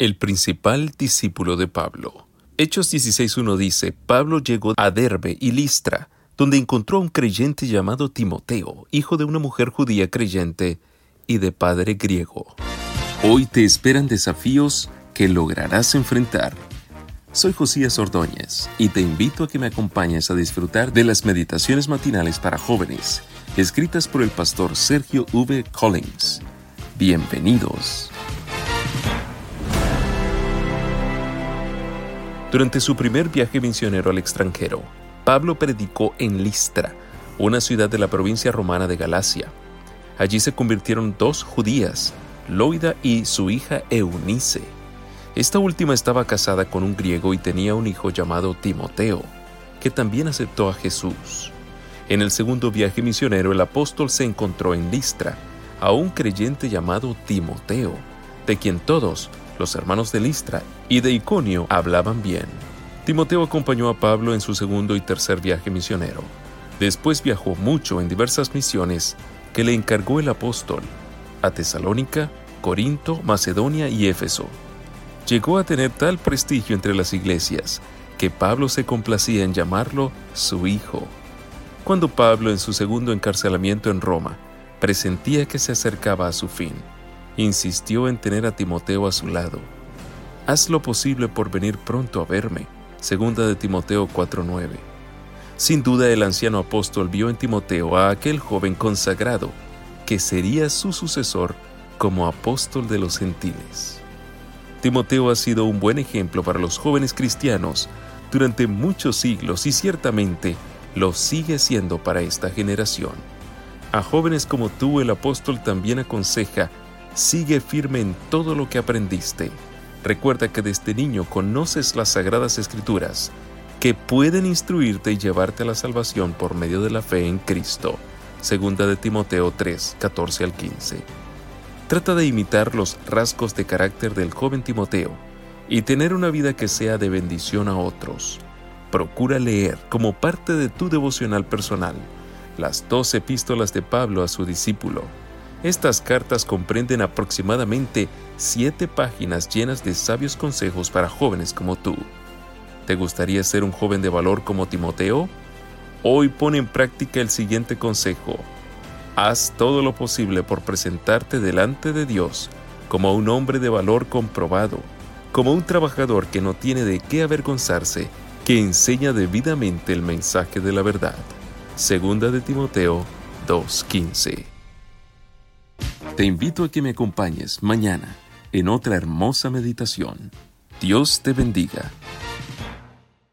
El principal discípulo de Pablo. Hechos 16.1 dice, Pablo llegó a Derbe y Listra, donde encontró a un creyente llamado Timoteo, hijo de una mujer judía creyente y de padre griego. Hoy te esperan desafíos que lograrás enfrentar. Soy Josías Ordóñez y te invito a que me acompañes a disfrutar de las meditaciones matinales para jóvenes, escritas por el pastor Sergio V. Collins. Bienvenidos. Durante su primer viaje misionero al extranjero, Pablo predicó en Listra, una ciudad de la provincia romana de Galacia. Allí se convirtieron dos judías, Loida y su hija Eunice. Esta última estaba casada con un griego y tenía un hijo llamado Timoteo, que también aceptó a Jesús. En el segundo viaje misionero el apóstol se encontró en Listra a un creyente llamado Timoteo, de quien todos, los hermanos de Listra y de Iconio hablaban bien. Timoteo acompañó a Pablo en su segundo y tercer viaje misionero. Después viajó mucho en diversas misiones que le encargó el apóstol a Tesalónica, Corinto, Macedonia y Éfeso. Llegó a tener tal prestigio entre las iglesias que Pablo se complacía en llamarlo su hijo. Cuando Pablo en su segundo encarcelamiento en Roma presentía que se acercaba a su fin, insistió en tener a Timoteo a su lado. Haz lo posible por venir pronto a verme. Segunda de Timoteo 4:9. Sin duda el anciano apóstol vio en Timoteo a aquel joven consagrado, que sería su sucesor como apóstol de los gentiles. Timoteo ha sido un buen ejemplo para los jóvenes cristianos durante muchos siglos y ciertamente lo sigue siendo para esta generación. A jóvenes como tú el apóstol también aconseja Sigue firme en todo lo que aprendiste. Recuerda que desde niño conoces las sagradas escrituras, que pueden instruirte y llevarte a la salvación por medio de la fe en Cristo. Segunda de Timoteo 3, 14 al 15. Trata de imitar los rasgos de carácter del joven Timoteo y tener una vida que sea de bendición a otros. Procura leer, como parte de tu devocional personal, las dos epístolas de Pablo a su discípulo estas cartas comprenden aproximadamente siete páginas llenas de sabios consejos para jóvenes como tú. ¿Te gustaría ser un joven de valor como Timoteo? Hoy pone en práctica el siguiente consejo. Haz todo lo posible por presentarte delante de Dios como un hombre de valor comprobado, como un trabajador que no tiene de qué avergonzarse, que enseña debidamente el mensaje de la verdad. Segunda de Timoteo 2.15 te invito a que me acompañes mañana en otra hermosa meditación. Dios te bendiga.